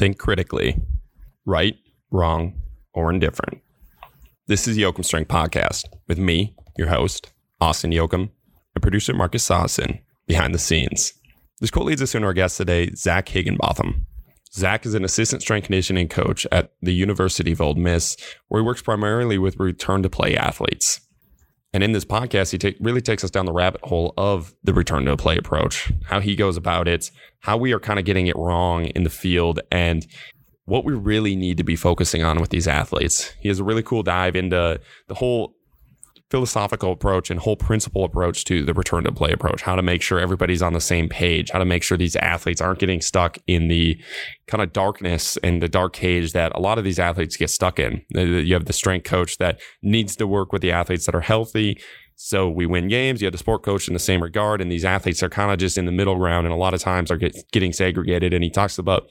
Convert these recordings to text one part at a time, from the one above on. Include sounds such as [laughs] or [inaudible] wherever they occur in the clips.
Think critically, right, wrong, or indifferent. This is the Yoakum Strength Podcast with me, your host, Austin Yoakum, and producer Marcus Sawson behind the scenes. This quote leads us into our guest today, Zach Higginbotham. Zach is an assistant strength conditioning coach at the University of Ole Miss, where he works primarily with return to play athletes. And in this podcast, he take, really takes us down the rabbit hole of the return to play approach, how he goes about it, how we are kind of getting it wrong in the field, and what we really need to be focusing on with these athletes. He has a really cool dive into the whole philosophical approach and whole principle approach to the return to play approach, how to make sure everybody's on the same page, how to make sure these athletes aren't getting stuck in the kind of darkness and the dark cage that a lot of these athletes get stuck in. You have the strength coach that needs to work with the athletes that are healthy. So we win games. You have the sport coach in the same regard, and these athletes are kind of just in the middle ground, and a lot of times are get, getting segregated. And he talks about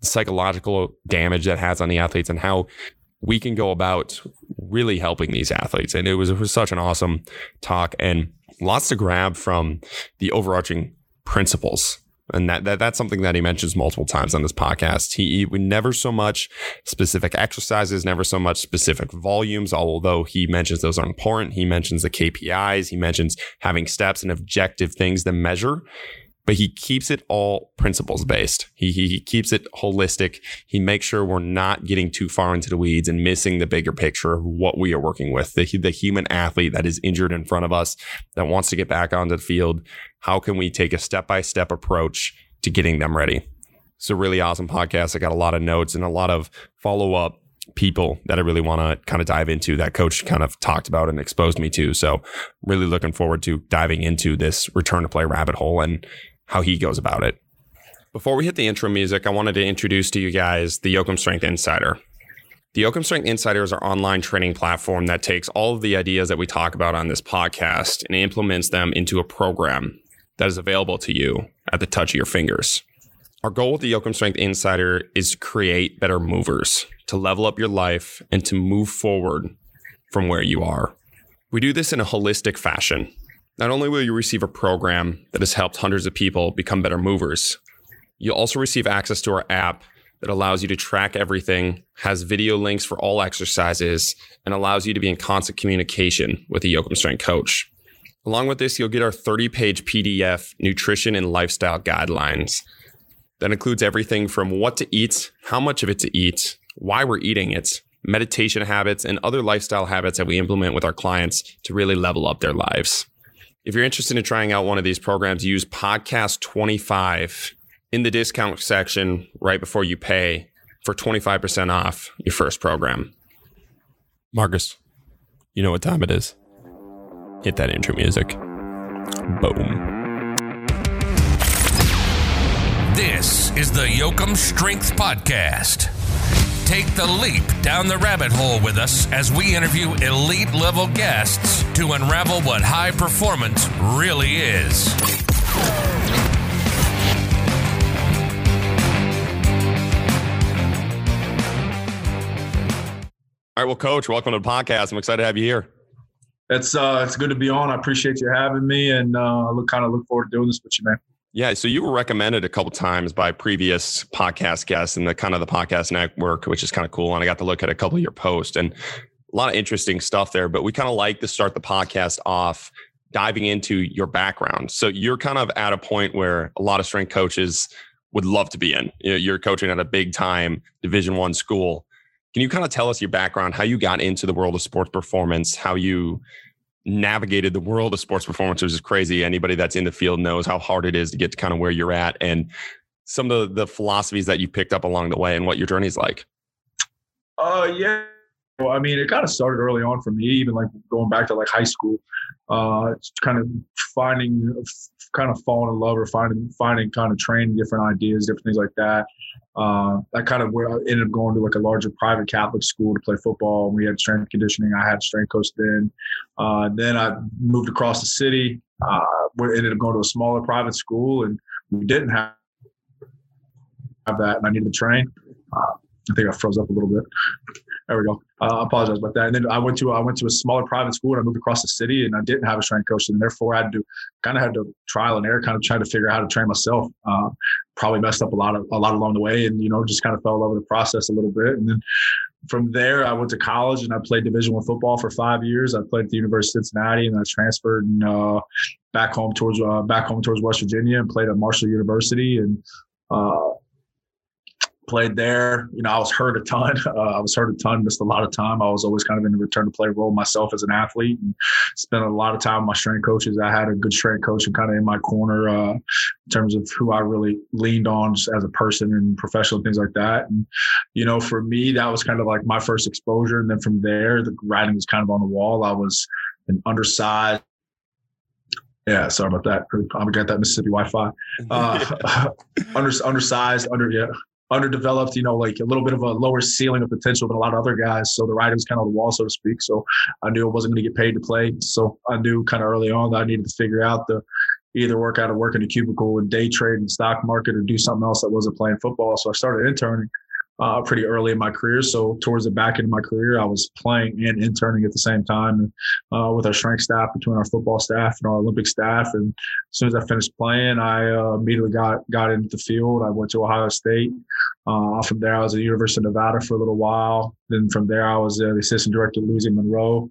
psychological damage that has on the athletes and how we can go about really helping these athletes. And it was, it was such an awesome talk and lots to grab from the overarching principles. And that, that that's something that he mentions multiple times on this podcast. He, he never so much specific exercises, never so much specific volumes, although he mentions those are important. He mentions the KPIs, he mentions having steps and objective things to measure but he keeps it all principles based. He, he, he keeps it holistic. He makes sure we're not getting too far into the weeds and missing the bigger picture of what we are working with. The, the human athlete that is injured in front of us that wants to get back onto the field. How can we take a step by step approach to getting them ready? It's a really awesome podcast. I got a lot of notes and a lot of follow up people that I really want to kind of dive into that coach kind of talked about and exposed me to. So really looking forward to diving into this return to play rabbit hole and how he goes about it. Before we hit the intro music, I wanted to introduce to you guys the Yoakum Strength Insider. The Yoakum Strength Insider is our online training platform that takes all of the ideas that we talk about on this podcast and implements them into a program that is available to you at the touch of your fingers. Our goal with the Yoakum Strength Insider is to create better movers, to level up your life, and to move forward from where you are. We do this in a holistic fashion not only will you receive a program that has helped hundreds of people become better movers, you'll also receive access to our app that allows you to track everything, has video links for all exercises, and allows you to be in constant communication with the Yoakum Strength coach. Along with this, you'll get our 30 page PDF nutrition and lifestyle guidelines. That includes everything from what to eat, how much of it to eat, why we're eating it, meditation habits, and other lifestyle habits that we implement with our clients to really level up their lives. If you're interested in trying out one of these programs, use podcast 25 in the discount section right before you pay for 25% off your first program. Marcus, you know what time it is. Hit that intro music. Boom. This is the Yoakum Strength Podcast. Take the leap down the rabbit hole with us as we interview elite level guests to unravel what high performance really is. All right, well, Coach, welcome to the podcast. I'm excited to have you here. It's uh, it's good to be on. I appreciate you having me, and uh, I look kind of look forward to doing this with you, man. Yeah, so you were recommended a couple times by previous podcast guests in the kind of the podcast network, which is kind of cool. And I got to look at a couple of your posts and a lot of interesting stuff there. But we kind of like to start the podcast off diving into your background. So you're kind of at a point where a lot of strength coaches would love to be in. You're coaching at a big time Division One school. Can you kind of tell us your background, how you got into the world of sports performance, how you navigated the world of sports performance, which is crazy. Anybody that's in the field knows how hard it is to get to kind of where you're at and some of the, the philosophies that you picked up along the way and what your journey's like. Uh, yeah. Well, I mean, it kind of started early on for me, even like going back to like high school, uh, kind of finding, kind of falling in love or finding, finding kind of training different ideas, different things like that. Uh, that kind of where I ended up going to like a larger private Catholic school to play football. We had strength conditioning. I had strength coach then. Uh, then I moved across the city. Uh, we ended up going to a smaller private school, and we didn't have have that, and I needed to train. Uh, I think I froze up a little bit. There we go. Uh, I apologize about that. And then I went to I went to a smaller private school and I moved across the city and I didn't have a strength coach and therefore I had to kind of had to trial and error, kind of try to figure out how to train myself. Uh, probably messed up a lot of a lot along the way and you know just kind of fell over the process a little bit. And then from there I went to college and I played Division One football for five years. I played at the University of Cincinnati and I transferred and, uh, back home towards uh, back home towards West Virginia and played at Marshall University and uh, played there. You know, I was hurt a ton. [laughs] Uh, I was hurt a ton, missed a lot of time. I was always kind of in the return to play role myself as an athlete and spent a lot of time with my strength coaches. I had a good strength coach and kind of in my corner uh, in terms of who I really leaned on as a person and professional things like that. And, you know, for me, that was kind of like my first exposure. And then from there, the writing was kind of on the wall. I was an undersized, yeah, sorry about that. I'm gonna get that Mississippi Wi-Fi. [laughs] Uh, [laughs] under, undersized, under yeah, underdeveloped, you know, like a little bit of a lower ceiling of potential than a lot of other guys. So the writing was kind of on the wall, so to speak. So I knew I wasn't going to get paid to play. So I knew kind of early on that I needed to figure out the either work out of work in a cubicle and day trade the stock market or do something else that wasn't playing football. So I started interning uh, pretty early in my career. So towards the back end of my career, I was playing and interning at the same time uh, with our strength staff, between our football staff and our Olympic staff. And as soon as I finished playing, I uh, immediately got got into the field. I went to Ohio State. Uh, from there, I was at the University of Nevada for a little while. Then from there, I was the assistant director at Louisiana Monroe.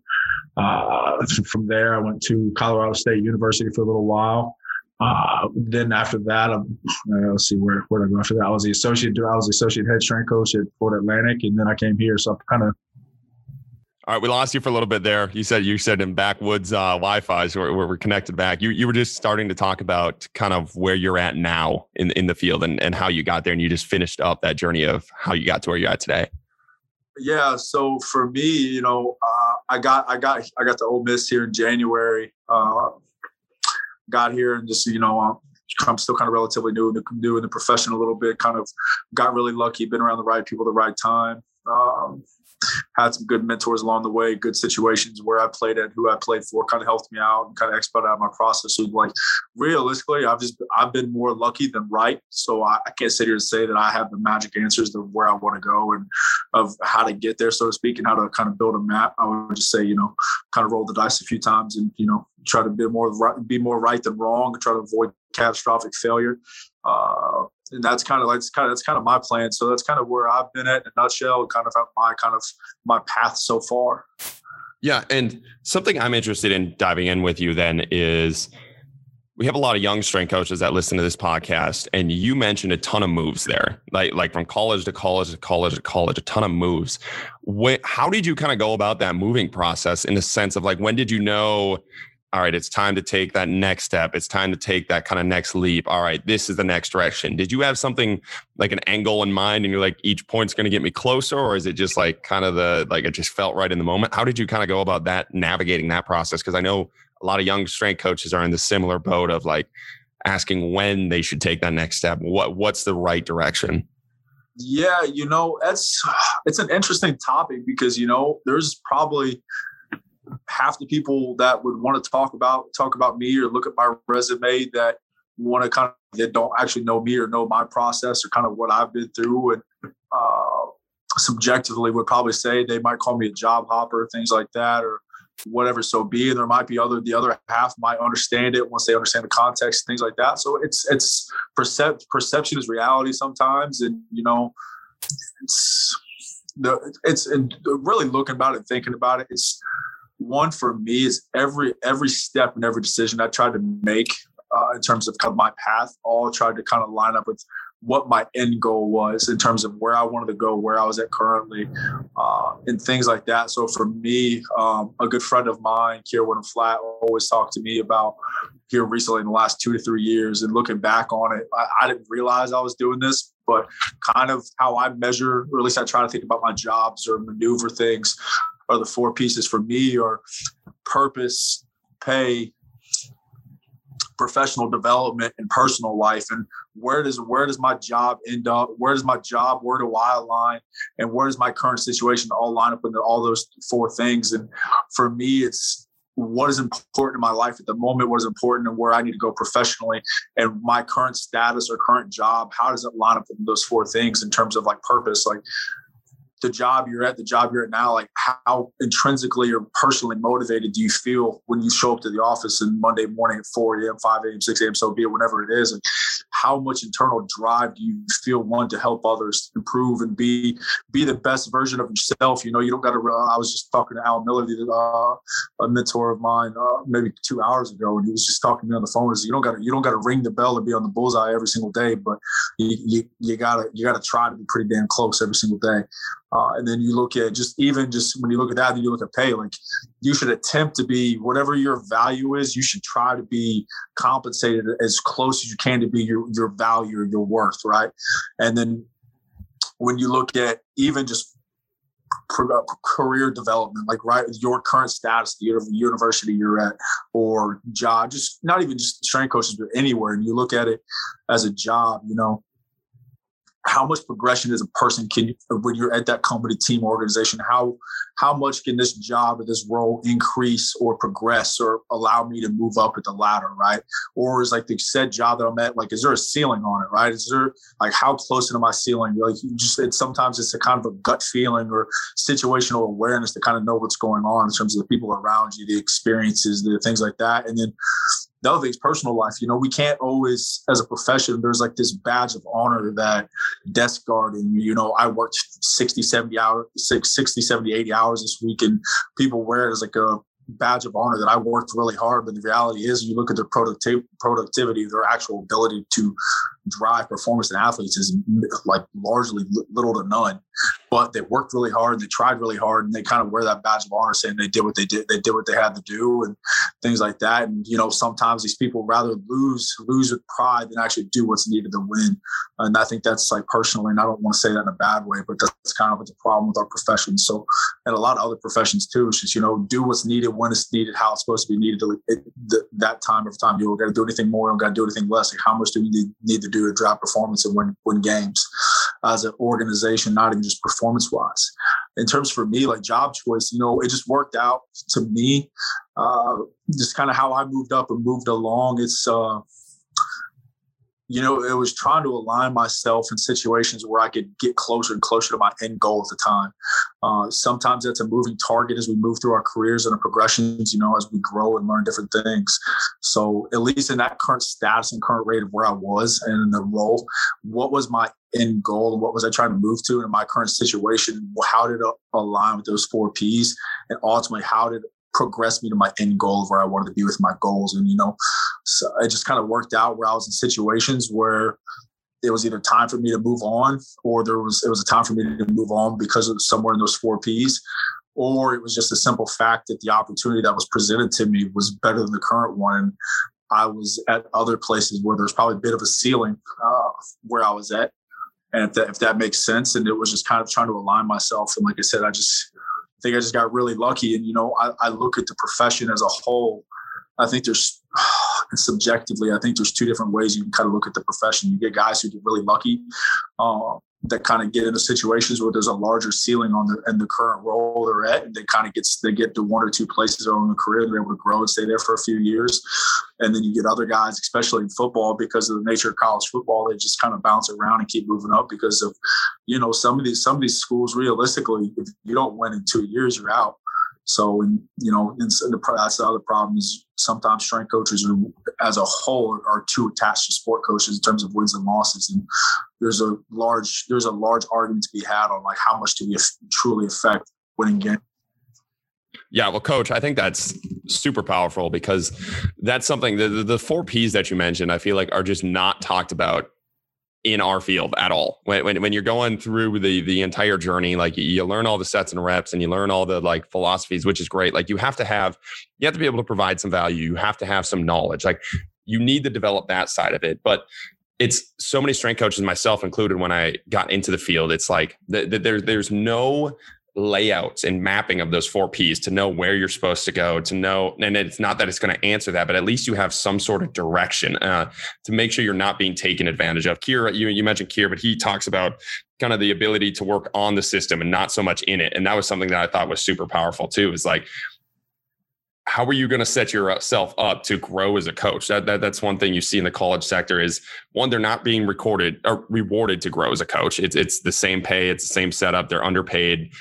Uh, [laughs] from there, I went to Colorado State University for a little while. Uh, then after that, um, uh, let's see where where did I go after that. I was the associate. I was the associate head strength coach at Florida Atlantic, and then I came here. So I'm kind of. All right, we lost you for a little bit there. You said you said in backwoods uh, Wi-Fi, so we're, we're connected back. You you were just starting to talk about kind of where you're at now in in the field and and how you got there, and you just finished up that journey of how you got to where you're at today. Yeah. So for me, you know, uh, I got I got I got to Ole Miss here in January. Uh, got here and just you know I'm still kind of relatively new in the new in the profession a little bit. Kind of got really lucky, been around the right people at the right time. Um, had some good mentors along the way, good situations where I played at, who I played for, kind of helped me out and kind of expedited my process. So like realistically, I've just I've been more lucky than right. So I, I can't sit here and say that I have the magic answers to where I want to go and of how to get there, so to speak, and how to kind of build a map. I would just say, you know, kind of roll the dice a few times and you know try to be more right, be more right than wrong, try to avoid catastrophic failure. Uh, and that's kind of like kind of that's kind of my plan. So that's kind of where I've been at in a nutshell, kind of my kind of my path so far. Yeah, and something I'm interested in diving in with you then is we have a lot of young strength coaches that listen to this podcast, and you mentioned a ton of moves there, like like from college to college to college to college, a ton of moves. When, how did you kind of go about that moving process in the sense of like when did you know all right, it's time to take that next step. It's time to take that kind of next leap. All right, this is the next direction. Did you have something like an angle in mind and you're like, each point's going to get me closer? Or is it just like kind of the, like it just felt right in the moment? How did you kind of go about that, navigating that process? Because I know a lot of young strength coaches are in the similar boat of like asking when they should take that next step. What, what's the right direction? Yeah, you know, that's, [sighs] it's an interesting topic because, you know, there's probably, half the people that would want to talk about talk about me or look at my resume that want to kind of that don't actually know me or know my process or kind of what I've been through and uh, subjectively would probably say they might call me a job hopper, things like that, or whatever so be. And there might be other the other half might understand it once they understand the context, things like that. So it's it's percep- perception is reality sometimes, and you know it's the it's and really looking about it, thinking about it, it's one for me is every every step and every decision I tried to make uh, in terms of, my path, all tried to kind of line up with what my end goal was in terms of where I wanted to go, where I was at currently, uh, and things like that. So for me, um, a good friend of mine, Keir Wenham-Flatt, always talked to me about here recently in the last two to three years. And looking back on it, I, I didn't realize I was doing this, but kind of how I measure, or at least I try to think about my jobs or maneuver things are the four pieces for me or purpose, pay, professional development and personal life. And where does where does my job end up? Where does my job where do i align? And where does my current situation all line up into all those four things? And for me it's what is important in my life at the moment what is important and where i need to go professionally and my current status or current job how does it line up with those four things in terms of like purpose? Like the job you're at, the job you're at now, like how intrinsically or personally motivated do you feel when you show up to the office and Monday morning at 4 a.m., 5 a.m., 6 a.m., so be it, whenever it is, and how much internal drive do you feel one to help others improve and be be the best version of yourself? You know, you don't got to. Uh, I was just talking to Al Miller, uh, a mentor of mine, uh, maybe two hours ago, and he was just talking to me on the phone. Is you don't got to you don't got to ring the bell to be on the bullseye every single day, but you you, you gotta you gotta try to be pretty damn close every single day. Uh, and then you look at just even just when you look at that, then you look at pay. Like you should attempt to be whatever your value is. You should try to be compensated as close as you can to be your your value or your worth, right? And then when you look at even just uh, career development, like right your current status, the university you're at, or job, just not even just strength coaches, but anywhere, and you look at it as a job, you know, how much progression as a person can you, when you're at that company team organization how how much can this job or this role increase or progress or allow me to move up at the ladder right? Or is like the said job that i'm at like is there a ceiling on it right? Is there like how close to my ceiling? Like you just sometimes it's a kind of a gut feeling or situational awareness to kind of know what's going on in terms of the people around you the experiences the things like that. And then the other thing's personal life. You know, we can't always, as a profession, there's like this badge of honor that desk guarding, you know, I worked 60, 70 hours, 60, 70, 80 hours this week and people wear it as like a badge of honor that I worked really hard. But the reality is you look at their productiv- productivity, their actual ability to drive performance in athletes is like largely little to none. But they worked really hard they tried really hard and they kind of wear that badge of honor saying they did what they did they did what they had to do and things like that. And you know sometimes these people rather lose lose with pride than actually do what's needed to win. And i think that's like personally and i don't want to say that in a bad way but that's kind of the problem with our profession. So and a lot of other professions too it's just you know do what's needed when it's needed how it's supposed to be needed it, that time of time. You don't got to do anything more you don't got to do anything less. Like how much do we need, need to do to drive performance and win win games as an organization, not even just performance wise. In terms for me, like job choice, you know, it just worked out to me. Uh, just kind of how I moved up and moved along. It's uh, you know, it was trying to align myself in situations where I could get closer and closer to my end goal at the time. Uh, sometimes that's a moving target as we move through our careers and our progressions, you know, as we grow and learn different things. So, at least in that current status and current rate of where I was and in the role, what was my end goal and what was I trying to move to in my current situation? How did it align with those four P's? And ultimately, how did progress me to my end goal of where I wanted to be with my goals. And, you know, so it just kind of worked out where I was in situations where it was either time for me to move on or there was, it was a time for me to move on because of somewhere in those four P's. Or it was just a simple fact that the opportunity that was presented to me was better than the current one. And I was at other places where there's probably a bit of a ceiling uh, where I was at. And if that, if that makes sense, and it was just kind of trying to align myself. And like I said, I just think I just got really lucky. And, you know, I, I look at the profession as a whole. I think there's [sighs] subjectively, I think there's two different ways you can kind of look at the profession. You get guys who get really lucky, uh, that kind of get into situations where there's a larger ceiling on the and the current role they're at. They kind of gets they get to one or two places in the career, they're able to grow and stay there for a few years. And then you get other guys, especially in football, because of the nature of college football, they just kind of bounce around and keep moving up because of, you know, some of these some of these schools realistically, if you don't win in two years, you're out. So, and you know, and the, that's the other problem is sometimes strength coaches are, as a whole, are too attached to sport coaches in terms of wins and losses. And there's a large there's a large argument to be had on like how much do we truly affect winning games. Yeah, well, coach, I think that's super powerful because that's something the, the four P's that you mentioned, I feel like are just not talked about in our field at all. When, when, when, you're going through the the entire journey, like you learn all the sets and reps and you learn all the like philosophies, which is great. Like you have to have, you have to be able to provide some value. You have to have some knowledge. Like you need to develop that side of it. But it's so many strength coaches, myself included, when I got into the field, it's like the, the, there, there's no layouts and mapping of those four P's to know where you're supposed to go, to know, and it's not that it's going to answer that, but at least you have some sort of direction uh, to make sure you're not being taken advantage of. Keir, you, you mentioned Keir, but he talks about kind of the ability to work on the system and not so much in it. And that was something that I thought was super powerful too, is like, how are you going to set yourself up to grow as a coach? That, that that's one thing you see in the college sector is one they're not being recorded or rewarded to grow as a coach. It's it's the same pay, it's the same setup. They're underpaid,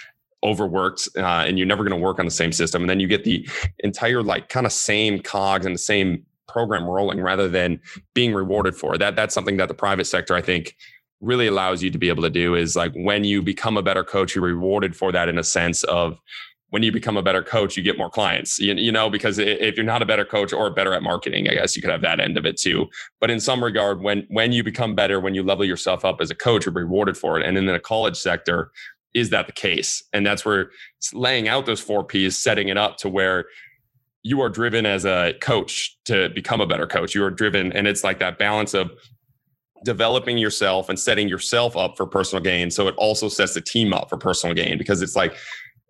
overworked, uh, and you're never going to work on the same system. And then you get the entire like kind of same cogs and the same program rolling rather than being rewarded for that. That's something that the private sector I think really allows you to be able to do is like when you become a better coach, you're rewarded for that in a sense of when you become a better coach, you get more clients, you, you know, because if you're not a better coach or better at marketing, I guess you could have that end of it too. But in some regard, when, when you become better, when you level yourself up as a coach, you're rewarded for it. And in the college sector, is that the case? And that's where laying out those four P's, setting it up to where you are driven as a coach to become a better coach. You are driven, and it's like that balance of developing yourself and setting yourself up for personal gain. So it also sets the team up for personal gain because it's like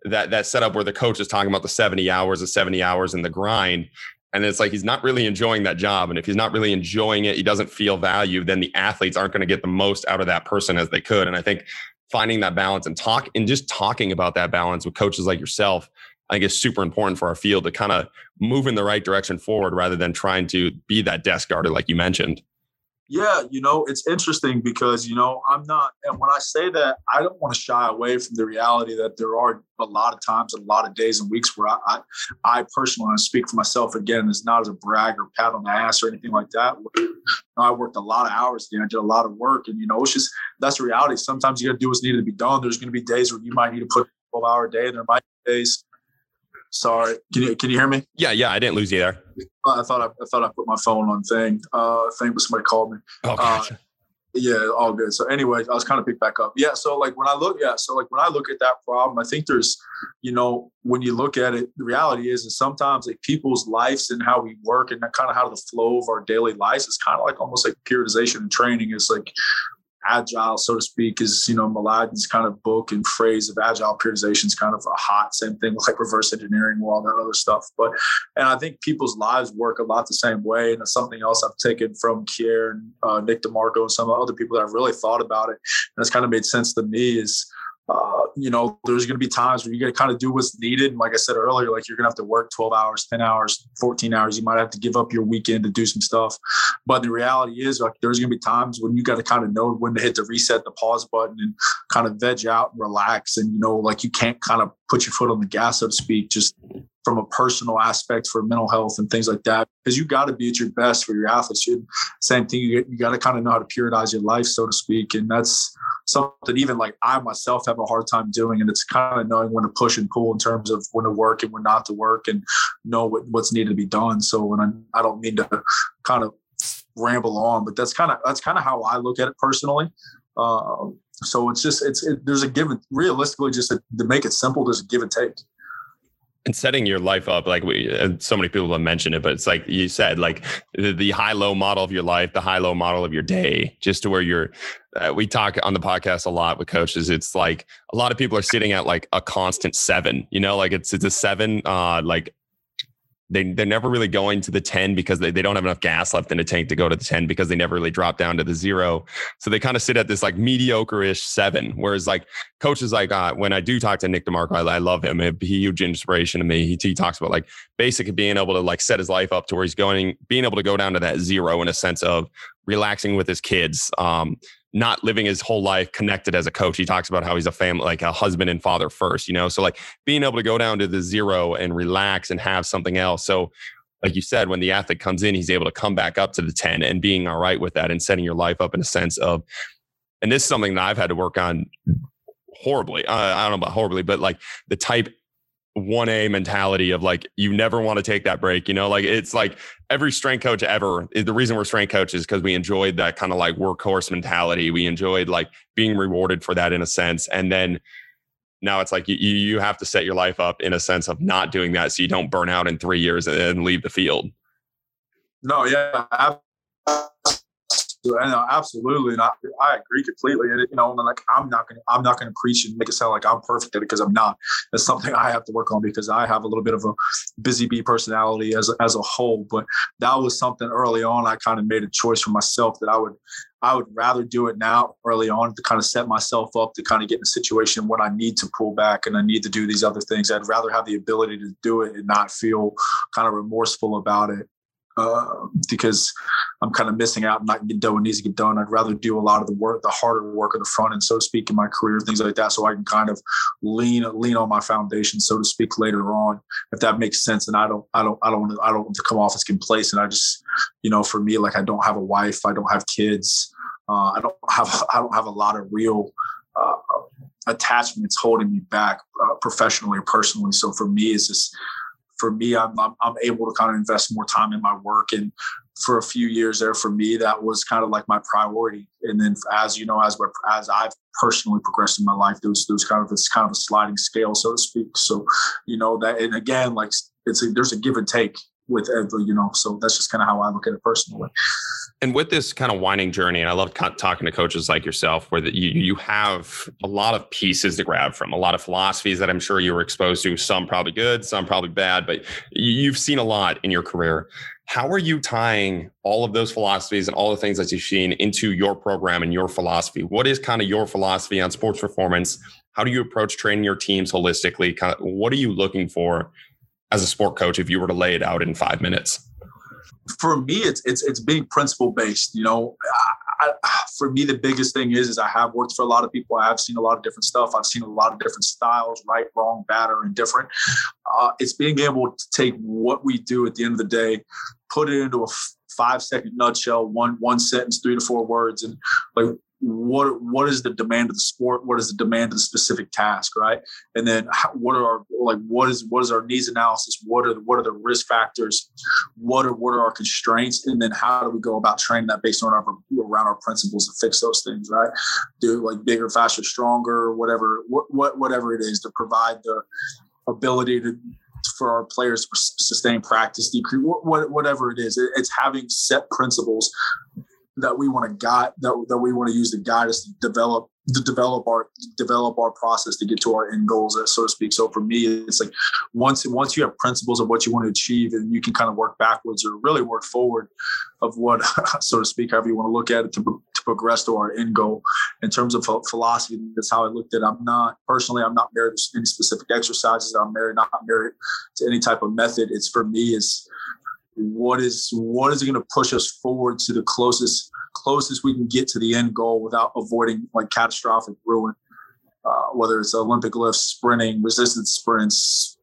that that setup where the coach is talking about the 70 hours, the 70 hours in the grind. And it's like he's not really enjoying that job. And if he's not really enjoying it, he doesn't feel value, then the athletes aren't going to get the most out of that person as they could. And I think finding that balance and talk and just talking about that balance with coaches like yourself, I think is super important for our field to kind of move in the right direction forward rather than trying to be that desk guarder like you mentioned. Yeah, you know, it's interesting because, you know, I'm not, and when I say that, I don't want to shy away from the reality that there are a lot of times and a lot of days and weeks where I, I, I personally, when I speak for myself again, it's not as a brag or pat on the ass or anything like that. I worked a lot of hours, you know, I did a lot of work and, you know, it's just, that's the reality. Sometimes you got to do what's needed to be done. There's going to be days where you might need to put a 12 hour day and there might be days Sorry, can you can you hear me? Yeah, yeah, I didn't lose you there. I thought I, I thought I put my phone on thing. Uh, thing, but somebody called me. Oh, gotcha. Uh, yeah, all good. So anyway, I was kind of picked back up. Yeah, so like when I look, yeah, so like when I look at that problem, I think there's, you know, when you look at it, the reality is, is sometimes like people's lives and how we work and that kind of how the flow of our daily lives is kind of like almost like periodization and training is like agile, so to speak, is you know Mladen's kind of book and phrase of agile periodization is kind of a hot same thing like reverse engineering and all that other stuff. But and I think people's lives work a lot the same way. And it's something else I've taken from Keir and uh, Nick DeMarco and some other people that I've really thought about it. And it's kind of made sense to me is uh, you know, there's going to be times where you got to kind of do what's needed. Like I said earlier, like you're going to have to work 12 hours, 10 hours, 14 hours. You might have to give up your weekend to do some stuff. But the reality is, like, there's going to be times when you got to kind of know when to hit the reset, the pause button, and kind of veg out and relax. And, you know, like you can't kind of put your foot on the gas, so to speak, just from a personal aspect for mental health and things like that because you got to be at your best for your athletes same thing you, you got to kind of know how to periodize your life so to speak and that's something even like i myself have a hard time doing and it's kind of knowing when to push and pull in terms of when to work and when not to work and know what, what's needed to be done. So when I, I don't mean to kind of ramble on but that's kind of that's kind of how i look at it personally. Uh, so it's just it's it, there's a given realistically just a, to make it simple there's a give and take and setting your life up like we uh, so many people have mentioned it but it's like you said like the, the high low model of your life the high low model of your day just to where you're uh, we talk on the podcast a lot with coaches. It's like a lot of people are sitting at like a constant seven you know like it's it's a seven uh like they they're never really going to the 10 because they, they don't have enough gas left in the tank to go to the 10 because they never really drop down to the zero. So they kind of sit at this like mediocre-ish seven. Whereas like coaches like uh, when I do talk to Nick DeMarco, I, I love him. He's huge inspiration to me. He, he talks about like basically being able to like set his life up to where he's going, being able to go down to that zero in a sense of relaxing with his kids, um, not living his whole life connected as a coach. He talks about how he's a family, like a husband and father first, you know? So like being able to go down to the zero and relax and have something else. So like you said, when the athlete comes in, he's able to come back up to the 10 and being all right with that and setting your life up in a sense of, and this is something that I've had to work on horribly. Uh, I don't know about horribly, but like the type 1A mentality of like, you never want to take that break. You know, like it's like every strength coach ever, eh, the reason we're strength coaches because we enjoyed that kind of like workhorse mentality. We enjoyed like being rewarded for that in a sense. And then now it's like you, you have to set your life up in a sense of not doing that so you don't burn out in three years and leave the field. No, yeah. Uh, absolutely, and I, I agree completely. And you know, like I'm not gonna I'm not gonna preach and make it sound like I'm perfect at it because I'm not. That's something [laughs] I have to work on because I have a little bit of a busy bee personality as as a whole. But that was something early on. I kind of made a choice for myself that I would I would rather do it now early on to kind of set myself up to kind of get in a situation when I need to pull back and I need to do these other things. I'd rather have the ability to do it and not feel kind of remorseful about it uh, because I'm kind of missing out and not getting done what needs to get done. I'd rather do a lot of the work, the harder work of the front end, so to speak, in my career, things like that, so I can kind of lean lean on my foundation, so to speak, later on, if that makes sense. And I don't, I don't, I don't want to, I don't want to come off as complacent. I just, you know, for me, like I don't have a wife, I don't have kids, uh, I don't have, [laughs] I don't have a lot of real. Uh, attachments holding me back uh, professionally or personally. So for me, it's just for me, I'm, I'm, I'm able to kind of invest more time in my work. And for a few years there, for me, that was kind of like my priority. And then, as you know, as as I've personally progressed in my life, there was, was kind of this kind of a sliding scale, so to speak. So, you know that, and again, like it's a, there's a give and take with every, you know. So that's just kind of how I look at it personally and with this kind of winding journey, and I love talking to coaches like yourself, where you you have a lot of pieces to grab from, a lot of philosophies that I'm sure you were exposed to. Some probably good, some probably bad, but you've seen a lot in your career. How are you tying all of those philosophies and all the things that you've seen into your program and your philosophy? What is kind of your philosophy on sports performance? How do you approach training your teams holistically? Kind of, what are you looking for as a sport coach if you were to lay it out in five minutes? For me, it's it's it's being principle based. You know, I, I, for me, the biggest thing is is I have worked for a lot of people. I have seen a lot of different stuff. I've seen a lot of different styles, right, wrong, bad, or indifferent. Uh, it's being able to take what we do at the end of the day, put it into a five second nutshell, one one sentence, three to four words, and like what what is the demand of the sport? What is the demand of the specific task right? And then how, what are our like what is what is our needs analysis? What are what are the risk factors? What are what are our constraints? And then how do we go about training that based on our around our principles to fix those things right? Do like bigger faster stronger whatever what, what whatever it is to provide the ability to for our players to sustain practice decrease whatever it is. It's having set principles that we want to guide that, that we want to use to guide us to develop to develop our develop our process to get to our end goals, uh, so to speak. So for me, it's like once once you have principles of what you want to achieve, and you can kind of work backwards or really work forward of what, [laughs] so to speak, however you want to look at it to, to progress to our end goal. In terms of philosophy, that's how I looked at. it. I'm not personally, I'm not married to any specific exercises. I'm married, not married to any type of method. It's for me is what is what is it going to push us forward to the closest closest we can get to the end goal without avoiding like catastrophic ruin uh, whether it's olympic lifts sprinting resistance sprints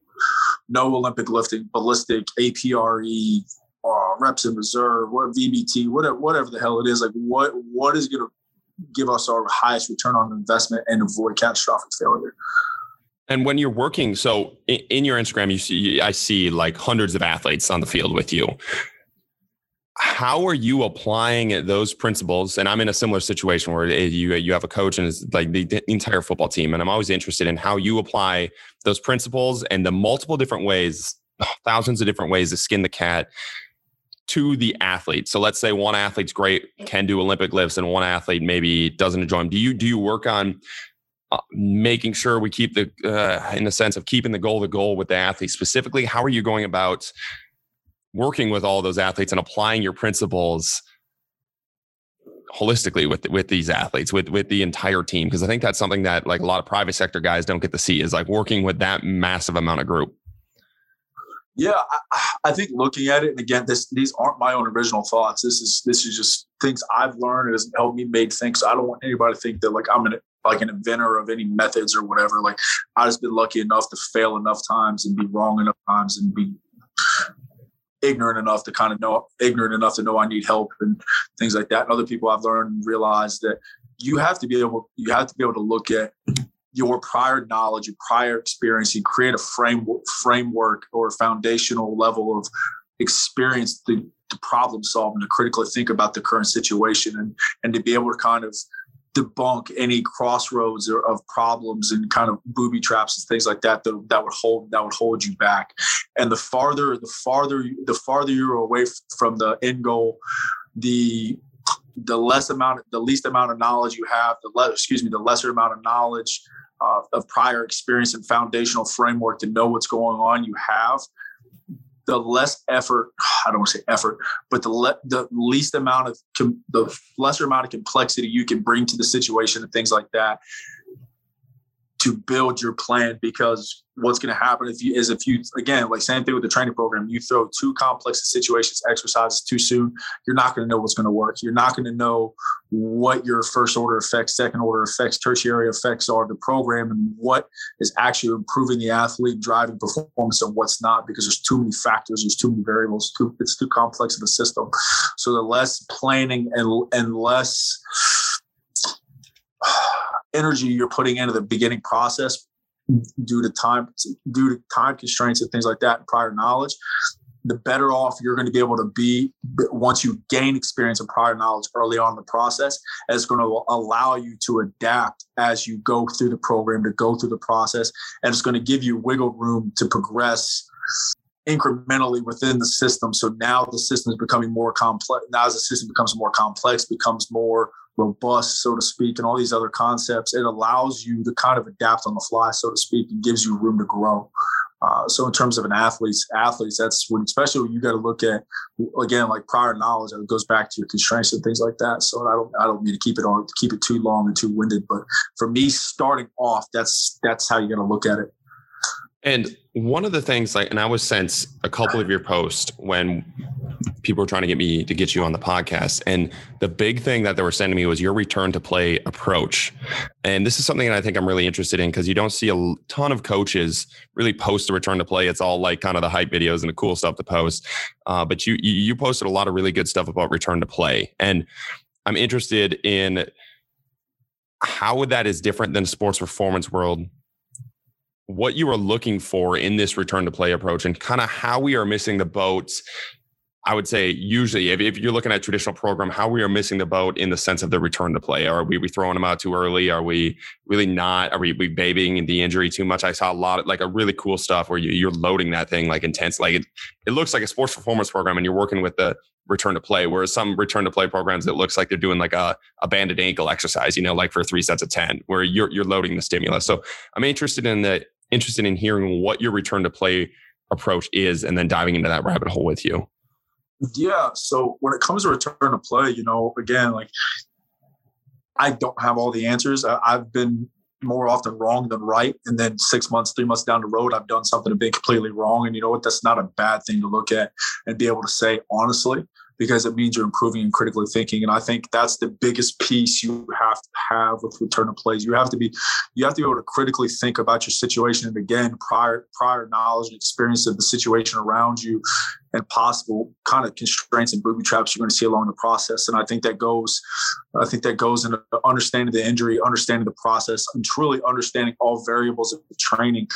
no olympic lifting ballistic apre uh, reps in reserve what vbt whatever whatever the hell it is like what what is going to give us our highest return on investment and avoid catastrophic failure and when you're working, so in your Instagram, you see, I see like hundreds of athletes on the field with you. How are you applying those principles? And I'm in a similar situation where eh, you you have a coach and it's like the entire football team, and I'm always interested in how you apply those principles and the multiple different ways, [sighs] thousands of different ways to skin the cat to the athlete. So let's say one athlete's great, can do Olympic lifts, and one athlete maybe doesn't enjoy them. Do you do you work on uh, making sure we keep the uh, in the sense of keeping the goal the goal with the athlete specifically how are you going about working with all those athletes and applying your principles holistically with with these athletes with with the entire team because i think that's something that like a lot of private sector guys don't get to see is like working with that massive amount of group yeah I, I think looking at it and again this these aren't my own original thoughts this is this is just things i've learned it has helped me make things so i don't want anybody to think that like i'm an like an inventor of any methods or whatever. Like I've just been lucky enough to fail enough times and be wrong enough times and be ignorant enough to kind of know ignorant enough to know I need help and things like that. And other people I've learned and realized that you have to be able you have to be able to look at your prior knowledge, your prior experience, and create a framework framework or foundational level of experience to, to problem solve and to critically think about the current situation and and to be able to kind of debunk any crossroads or, of problems and kind of booby traps and things like that, that that would hold that would hold you back. And the farther the farther the farther you're away from the end goal, the the less amount, the least amount of knowledge you have, the less, excuse me, the lesser amount of knowledge uh, of prior experience and foundational framework to know what's going on you have, the less effort [sighs] i don't want to say effort but the le- the least amount of com- the lesser amount of complexity you can bring to the situation and things like that to build your plan because what's going to happen if you is if you again like same thing with the training program. You throw too complex situations exercises too soon you're not going to know what's going to work. You're not going to know what your first order effects second order effects tertiary effects are of the program and what is actually improving the athlete driving performance and what's not because there's too many factors there's too many variables too, it's too complex of a system. So the less planning and and less energy you're putting into the beginning process due to time due to time constraints and things like that and prior knowledge the better off you're going to be able to be once you gain experience and prior knowledge early on in the process it's going to allow you to adapt as you go through the program to go through the process and it's going to give you wiggle room to progress incrementally within the system. So now the system is becoming more complex now as the system becomes more complex becomes more robust, so to speak, and all these other concepts, it allows you to kind of adapt on the fly, so to speak, and gives you room to grow. Uh, so in terms of an athlete's athletes, that's when especially when you got to look at again like prior knowledge it goes back to your constraints and things like that. So I don't I don't mean to keep it on keep it too long and too winded, but for me starting off, that's that's how you got to look at it. And one of the things like, and I was sent a couple of your posts when people were trying to get me to get you on the podcast. And the big thing that they were sending me was your return to play approach. And this is something that I think I'm really interested in because you don't see a ton of coaches really post a return to play. It's all like kind of the hype videos and the cool stuff to post. Uh, but you you posted a lot of really good stuff about return to play. And I'm interested in how that is different than sports performance world what you are looking for in this return to play approach and kind of how we are missing the boats I would say usually if, if, you're looking at traditional program, how we are missing the boat in the sense of the return to play. Are we, we throwing them out too early? Are we really not? Are we, we babying the injury too much? I saw a lot of like a really cool stuff where you, are loading that thing like intense. Like it, it looks like a sports performance program and you're working with the return to play. Whereas some return to play programs, it looks like they're doing like a, a banded ankle exercise, you know, like for three sets of 10 where you're, you're loading the stimulus. So I'm interested in the, interested in hearing what your return to play approach is and then diving into that rabbit hole with you. Yeah. So when it comes to return to play, you know, again, like I don't have all the answers. I, have been more often wrong than right. And then six months, three months down the road, I've done something and been completely wrong. And you know what? That's not a bad thing to look at and be able to say honestly because it means you're improving and critically thinking. And I think that's the biggest piece you have to have with return to plays. You have to be, you have to be able to critically think about your situation and again, prior prior knowledge and experience of the situation around you and possible kind of constraints and booby traps you're going to see along the process. And I think that goes, I think that goes into understanding the injury, understanding the process, and truly understanding all variables of the training.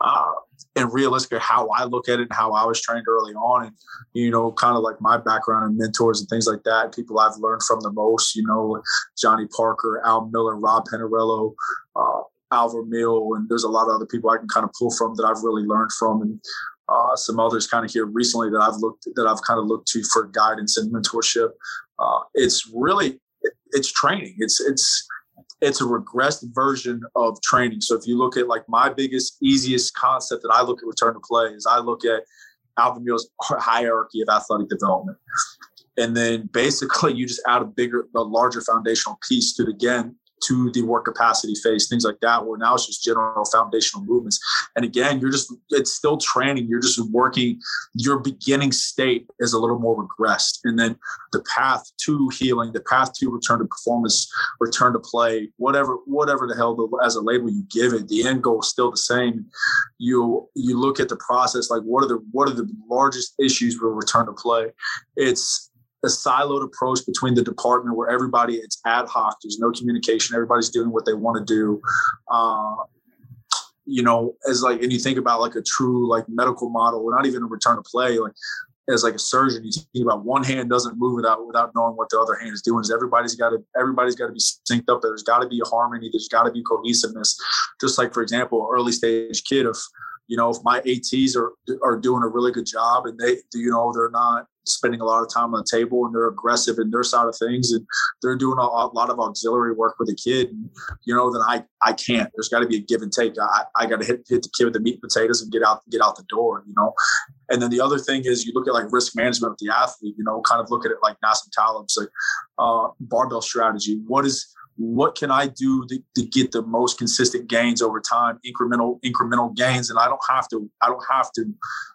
Uh, and realistically how I look at it and how I was trained early on and you know kind of like my background and mentors and things like that people I've learned from the most you know Johnny Parker Al Miller Rob Panariello uh, Al Vermeil and there's a lot of other people I can kind of pull from that I've really learned from and uh, some others kind of here recently that I've looked that I've kind of looked to for guidance and mentorship. Uh, it's really it's training. It's it's it's a regressed version of training. So if you look at like my biggest, easiest concept that I look at return to play is I look at Al Vermeil's [laughs] hierarchy of athletic development. And then basically [laughs] you just add a bigger, a larger foundational piece to it again to the work capacity phase, things like that, where now it's just general foundational movements. And again, you're just, it's still training. You're just working, your beginning state is a little more regressed. And then the path to healing, the path to return to performance, return to play, whatever, whatever the hell the, as a label you give it, the end goal is still the same. You, you look at the process, like what are the, what are the largest issues with return to play? It's, a siloed approach between the department where everybody it's ad hoc there's no communication everybody's doing what they want to do. Uh, you know as like and you think about like a true like medical model we're not even a return to play like as like a surgeon you think about one hand doesn't move without without knowing what the other hand is doing. Is everybody's got to everybody's got to be synced up there's got to be a harmony. There's got to be cohesiveness. Just like for example early stage kid if you know if my ats are are doing a really good job and they you know they're not spending a lot of time on the table and they're aggressive in their side of things and they're doing a, a lot of auxiliary work with the kid. And, you know then i i can't. There's got to be a give and take. I, I got to hit, hit the kid with the meat and potatoes and get out get out the door you know and then the other thing is you look at like risk management of the athlete you know kind of look at it like Nassim Taleb's like uh, barbell strategy what is what can I do to, to, get the most consistent gains over time, incremental incremental gains, and I don't have to I don't have to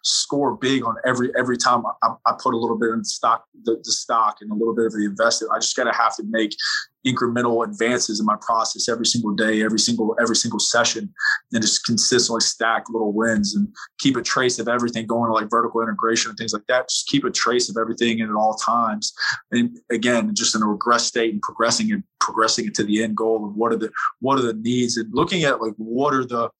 score big on every every time I, I put a little bit in stock the, the stock and a little bit of the investment. I just got to have to make incremental advances in my process every single day, every single every single session, and just consistently stack little wins and keep a trace of everything going to like vertical integration and things like that. Just keep a trace of everything at all times. And again, just in a regress state and progressing and progressing it to the end goal of what are the what are the needs and looking at like what are the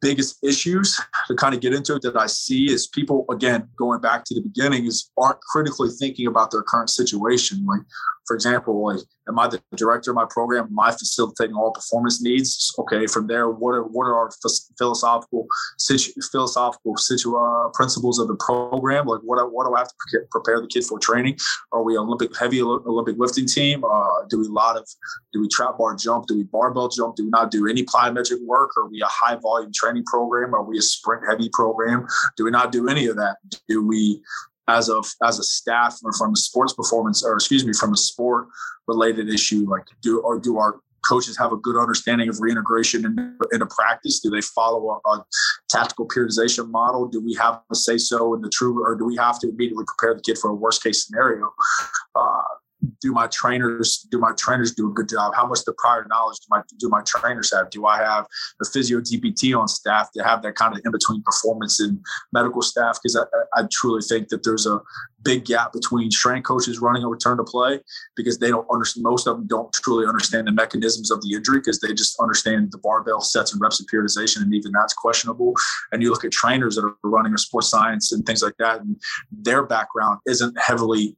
biggest issues to kind of get into it that I see is people again going back to the beginning is aren't critically thinking about their current situation. Like for example, like am I the director of my program? Am I facilitating all performance needs? Okay, from there, what are what are our philosophical situ, philosophical situ, uh, principles of the program? Like what what do I have to prepare the kid for training? Are we Olympic heavy Olympic lifting team? Uh, do we a lot of do we trap bar jump? Do we barbell jump? Do we not do any plyometric work? Are we a high volume training program? Are we a sprint heavy program? Do we not do any of that? Do we as of as a staff or from a sports performance or excuse me from a sport related issue like do or do our coaches have a good understanding of reintegration into, into practice? Do they follow a, a, tactical periodization model? Do we have a say so in the true or do we have to immediately prepare the kid for a worst case scenario? Uh, do my trainers do my trainers do a good job? How much the prior knowledge do my do my trainers have? Do I have a physio DPT on staff to have that kind of in between performance and medical staff? Because I, I truly think that there's a big gap between strength coaches running a return to play because they don't understand. Most of them don't truly understand the mechanisms of the injury because they just understand the barbell sets and reps and periodization, and even that's questionable. And you look at trainers that are running a sports science and things like that, and their background isn't heavily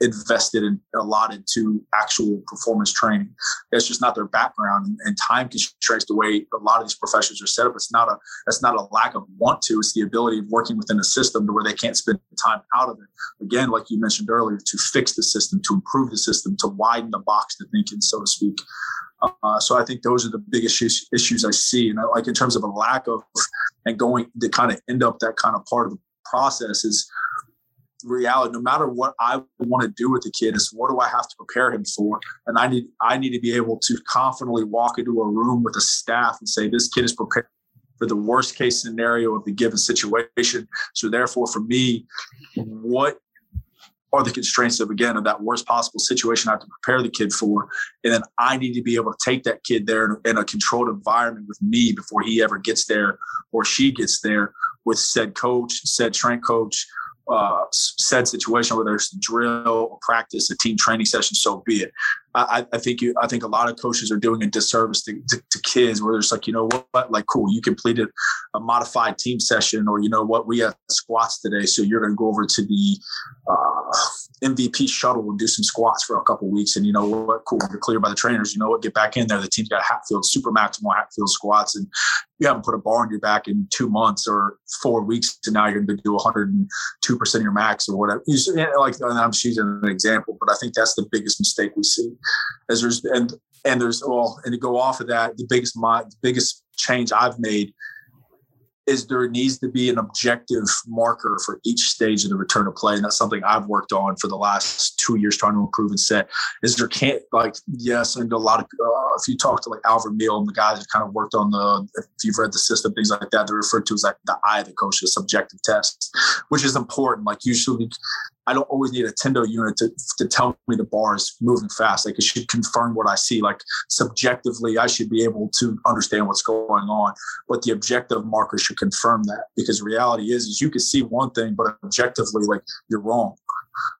invested and allotted to actual performance training. It's just not their background and, time constraints the way a lot of these professions are set up. It's not a that's not a lack of want to. It's the ability of working within a system to where they can't spend time out of it. Again, like you mentioned earlier, to fix the system, to improve the system, to widen the box to think in, so to speak. Uh, so I think those are the biggest issues, issues I see. And I, like in terms of a lack of and going to kind of end up that kind of part of the process is reality no matter what i want to do with the kid is what do i have to prepare him for? And i need i need to be able to confidently walk into a room with a staff and say this kid is prepared for the worst case scenario of the given situation. So therefore for me what are the constraints of again of that worst possible situation I have to prepare the kid for, and then I need to be able to take that kid there in, in a controlled environment with me before he ever gets there or she gets there with said coach, said strength coach, uh, said situation, whether it's drill or practice, a team training session, so be it. I, I think you, I think a lot of coaches are doing a disservice to, to, to, kids where it's like, you know what, like, cool, you completed a modified team session, or you know what, we have squats today, so you're going to go over to the uh, MVP shuttle and do some squats for a couple weeks, and you know what, cool, you're cleared by the trainers. You know what, get back in there. The team's got Hatfield super maximal Hatfield squats, and you haven't put a bar on your back in two months or four weeks, and now you're going to do 102 percent of your max or whatever. You, like, I'm just using an example, but I think that's the biggest mistake we see as there's and and there's well and to go off of that the biggest my the biggest change i've made is there needs to be an objective marker for each stage of the return to play. And that's something i've worked on for the last two years trying to improve and set. Is there can't like yes and a lot of uh, if you talk to like Al Vermeil and the guys that kind of worked on the if you've read the system things like that they're referred to as like the eye of the coach the subjective test which is important. Like usually I don't always need a Tendo unit to, to tell me the bar is moving fast. Like it should confirm what I see. Like subjectively, I should be able to understand what's going on, but the objective marker should confirm that because reality is, is you can see one thing, but objectively, like you're wrong.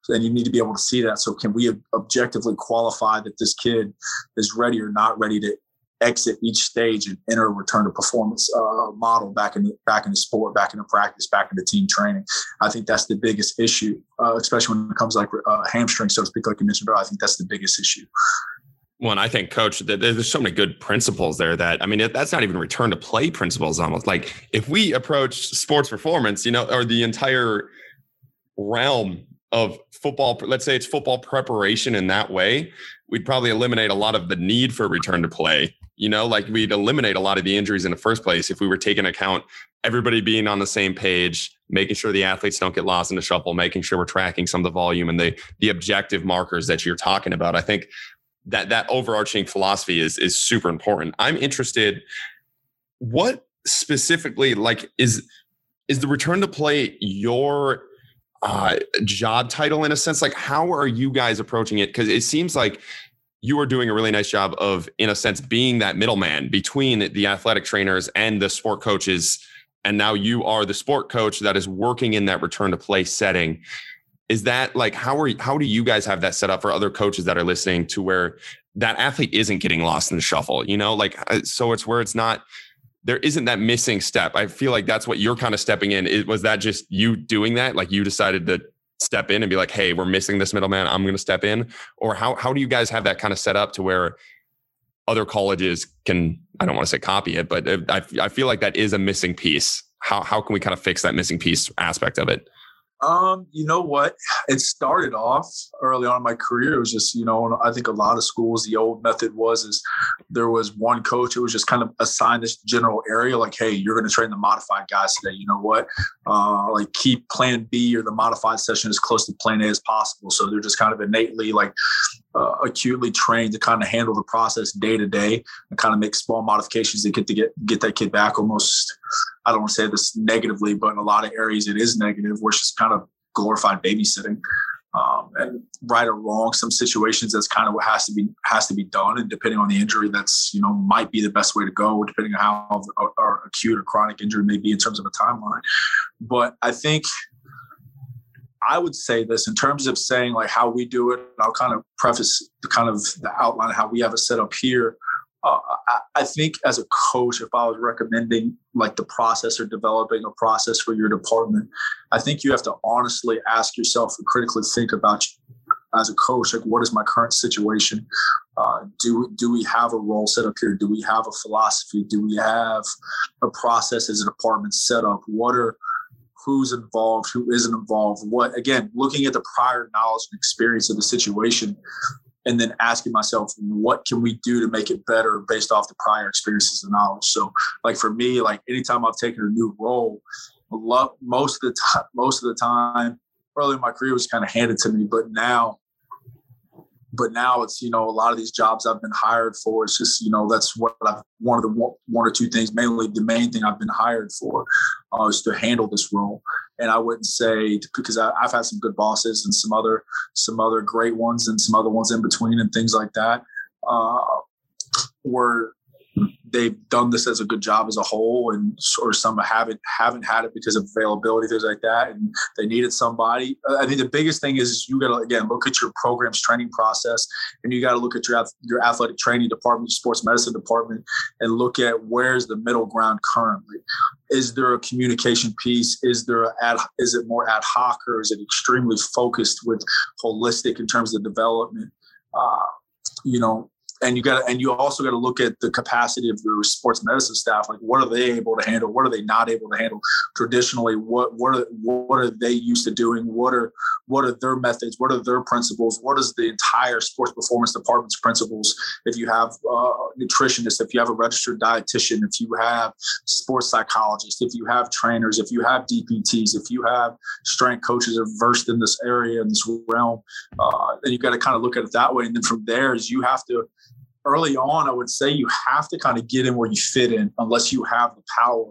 And you need to be able to see that. So can we objectively qualify that this kid is ready or not ready to exit each stage and enter a return to performance uh, model back in the, back in the sport, back into practice, back into team training. I think that's the biggest issue, uh, especially when it comes like uh, hamstring, so to speak, like you mentioned. I think that's the biggest issue. Well, and I think, Coach, that there's so many good principles there that I mean, that's not even return to play principles. Almost like if we approach sports performance, you know, or the entire realm of football, let's say it's football preparation in that way, we'd probably eliminate a lot of the need for return to play. You know, like we'd eliminate a lot of the injuries in the first place if we were taking account everybody being on the same page, making sure the athletes don't get lost in the shuffle, making sure we're tracking some of the volume and the the objective markers that you're talking about. I think that that overarching philosophy is is super important. I'm interested what specifically like is is the return to play your uh, job title in a sense? Like, how are you guys approaching it? Because it seems like you are doing a really nice job of, in a sense, being that middleman between the athletic trainers and the sport coaches. And now you are the sport coach that is working in that return to play setting. Is that like how are how do you guys have that set up for other coaches that are listening to where that athlete isn't getting lost in the shuffle? You know, like uh, so it's where it's not there isn't that missing step. I feel like that's what you're kind of stepping in. It, was that just you doing that? Like you decided to step in and be like, "Hey, we're missing this middleman. I'm going to step in." Or how how do you guys have that kind of set up to where other colleges can I don't want to say copy it, but uh, I I feel like that is a missing piece. How how can we kind of fix that missing piece aspect of it? Um, you know what? It started off early on in my career. It was just, you know, I think a lot of schools, the old method was is there was one coach who was just kind of assigned this general area, like, hey, you're going to train the modified guys today. You know what? Uh, like keep plan B or the modified session as close to plan A as possible. So they're just kind of innately like uh, acutely trained to kind of handle the process day to day and kind of make small modifications to get to get get that kid back almost I don't want to say this negatively, but in a lot of areas it is negative, where it's just kind of glorified babysitting. Um, and right or wrong, some situations that's kind of what has to be has to be done, and depending on the injury, that's you know might be the best way to go, depending on how our acute or chronic injury may be in terms of a timeline. But I think I would say this in terms of saying like how we do it. I'll kind of preface the kind of the outline of how we have it set up here. Uh, I, I, think as a coach, if I was recommending like the process or developing a process for your department, I think you have to honestly ask yourself and critically think about as a coach, like what is my current situation? Uh, do do we have a role set up here? Do we have a philosophy? Do we have a process as a department set up? What are who's involved, who isn't involved, what again, looking at the prior knowledge and experience of the situation and then asking myself, what can we do to make it better based off the prior experiences and knowledge? So like for me, like anytime I've taken a new role, most of the time, most of the time early in my career was kind of handed to me, but now but now it's you know a lot of these jobs I've been hired for. It's just you know that's what I've one of the one or two things, mainly the main thing I've been hired for, uh, is to handle this role. And I wouldn't say because I, have had some good bosses and some other some other great ones and some other ones in between and things like that. Uh, were they've done this as a good job as a whole, and or some haven't haven't had it because of availability, things like that, and they needed somebody. I think the biggest thing is you got to again look at your program's training process, and you got to look at your your athletic training department, sports medicine department, and look at where's the middle ground currently. Is there a communication piece? Is there a ad, is it more ad hoc or is it extremely focused with holistic in terms of development? Uh, you know, and you got and you also got to look at the capacity of your sports medicine staff. Like what are they able to handle? What are they not able to handle? Traditionally what what are what are they used to doing? What are what are their methods? What are their principles? What is the entire sports performance department's principles? If you have uh, nutritionists if you have a registered dietitian if you have sports psychologists if you have trainers if you have dpts if you have strength coaches are versed in this area in this realm uh, then you got to kind of look at it that way. And then from there is you have to early on, I would say you have to kind of get in where you fit in unless you have the power.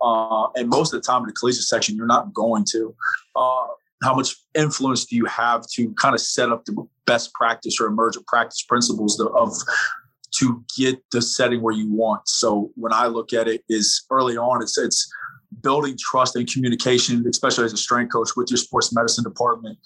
Uh, and most of the time in the collegiate section, you're not going to. Uh, how much influence do you have to kind of set up the best practice or emergent practice principles of to get the setting where you want? So when I look at it, is early on, it's it's building trust and communication, especially as a strength coach with your sports medicine department,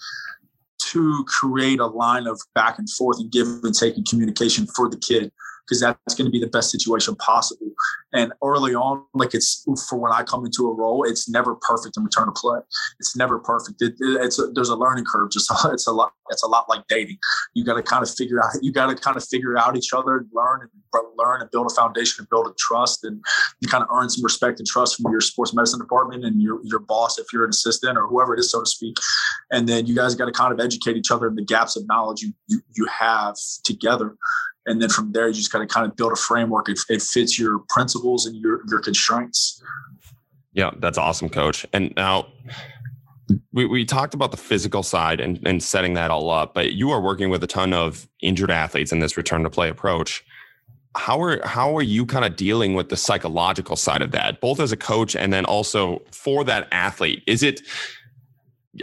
to create a line of back and forth and give and take and communication for the kid because that's going to be the best situation possible. And early on, like it's for when I come into a role, it's never perfect in return to play. It's never perfect. It, it, it's a, there's a learning curve. Just [laughs] it's a lot. It's a lot like dating. You got to kind of figure out. You got to kind of figure out each other and learn and learn and build a foundation and build a trust and you kind of earn some respect and trust from your sports medicine department and your your boss if you're an assistant or whoever it is, so to speak. And then you guys got to kind of educate each other in the gaps of knowledge you you, you have together and then from there you just got to kind of build a framework. It, it fits your principles and your your constraints. Yeah that's awesome coach. And now we, we talked about the physical side and, and setting that all up but you are working with a ton of injured athletes in this return to play approach. How are how are you kind of dealing with the psychological side of that both as a coach and then also for that athlete? Is it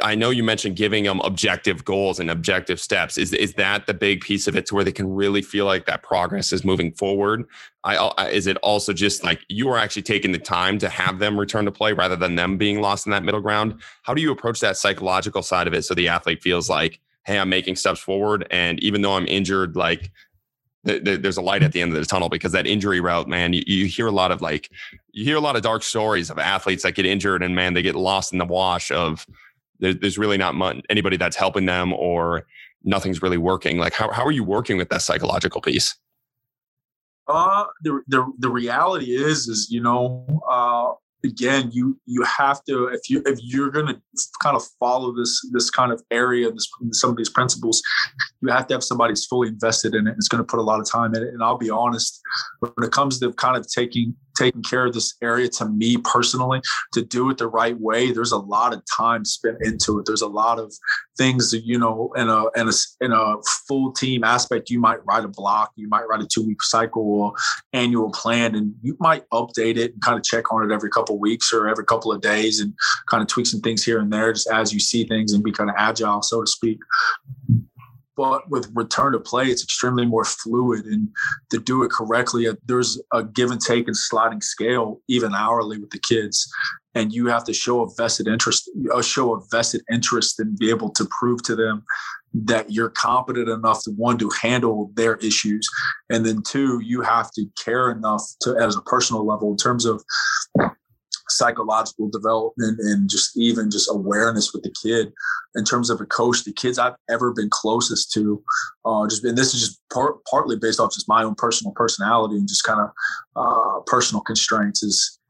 I know you mentioned giving them objective goals and objective steps. Is is that the big piece of it to where they can really feel like that progress is moving forward? I, is it also just like you are actually taking the time to have them return to play rather than them being lost in that middle ground? How do you approach that psychological side of it so the athlete feels like, hey, I'm making steps forward, and even though I'm injured, like there's a light at the end of the tunnel because that injury route, man, you, you, hear a lot of like, you hear a lot of dark stories of athletes that get injured and man, they get lost in the wash of there, there's really not much, anybody that's helping them or nothing's really working. Like, how, how are you working with that psychological piece? Uh, the, the, the reality is, is, you know, uh, again, you, you have to, if you, if you're going to kind of follow this, this kind of area, this, some of these principles, you have to have somebody who's fully invested in it. It's going to put a lot of time in it. And I'll be honest, when it comes to kind of taking taking care of this area to me personally to do it the right way there's a lot of time spent into it there's a lot of things that you know in a in a in a full team aspect you might write a block you might write a two week cycle or annual plan and you might update it and kind of check on it every couple of weeks or every couple of days and kind of tweak some things here and there just as you see things and be kind of agile so to speak but with return to play, it's extremely more fluid. And to do it correctly, uh, there's a give and take and sliding scale, even hourly with the kids. And you have to show a vested interest, uh, show a vested interest and be able to prove to them that you're competent enough to one to handle their issues. And then two, you have to care enough to as a personal level in terms of psychological development and just even just awareness with the kid. In terms of a coach the kids i've ever been closest to uh, just and this is just part, partly based off just my own personal personality and just kind of uh, personal constraints is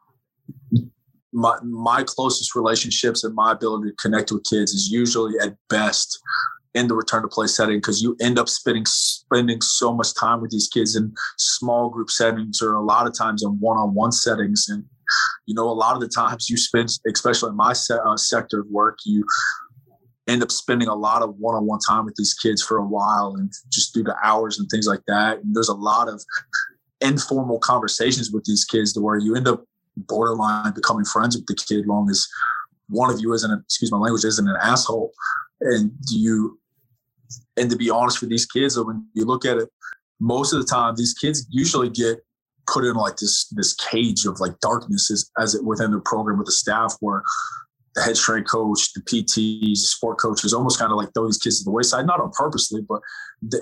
my, my closest relationships and my ability to connect with kids is usually at best in the return to play setting because you end up spending spending so much time with these kids in small group settings or a lot of times in one-on-one settings. And you know, a lot of the times you spend, especially in my se- uh, sector of work, you end up spending a lot of one-on-one time with these kids for a while and just due to hours and things like that. And there's a lot of informal conversations with these kids to where you end up borderline becoming friends with the kid long as one of you isn't, excuse my language, isn't an asshole. And you, and to be honest with these kids, when you look at it, most of the time, these kids usually get put in like this this cage of like darkness as, as it within the program with the staff where the head strength coach, the PTs, sport coaches almost kind of like throw these kids to the wayside, not on purposely, but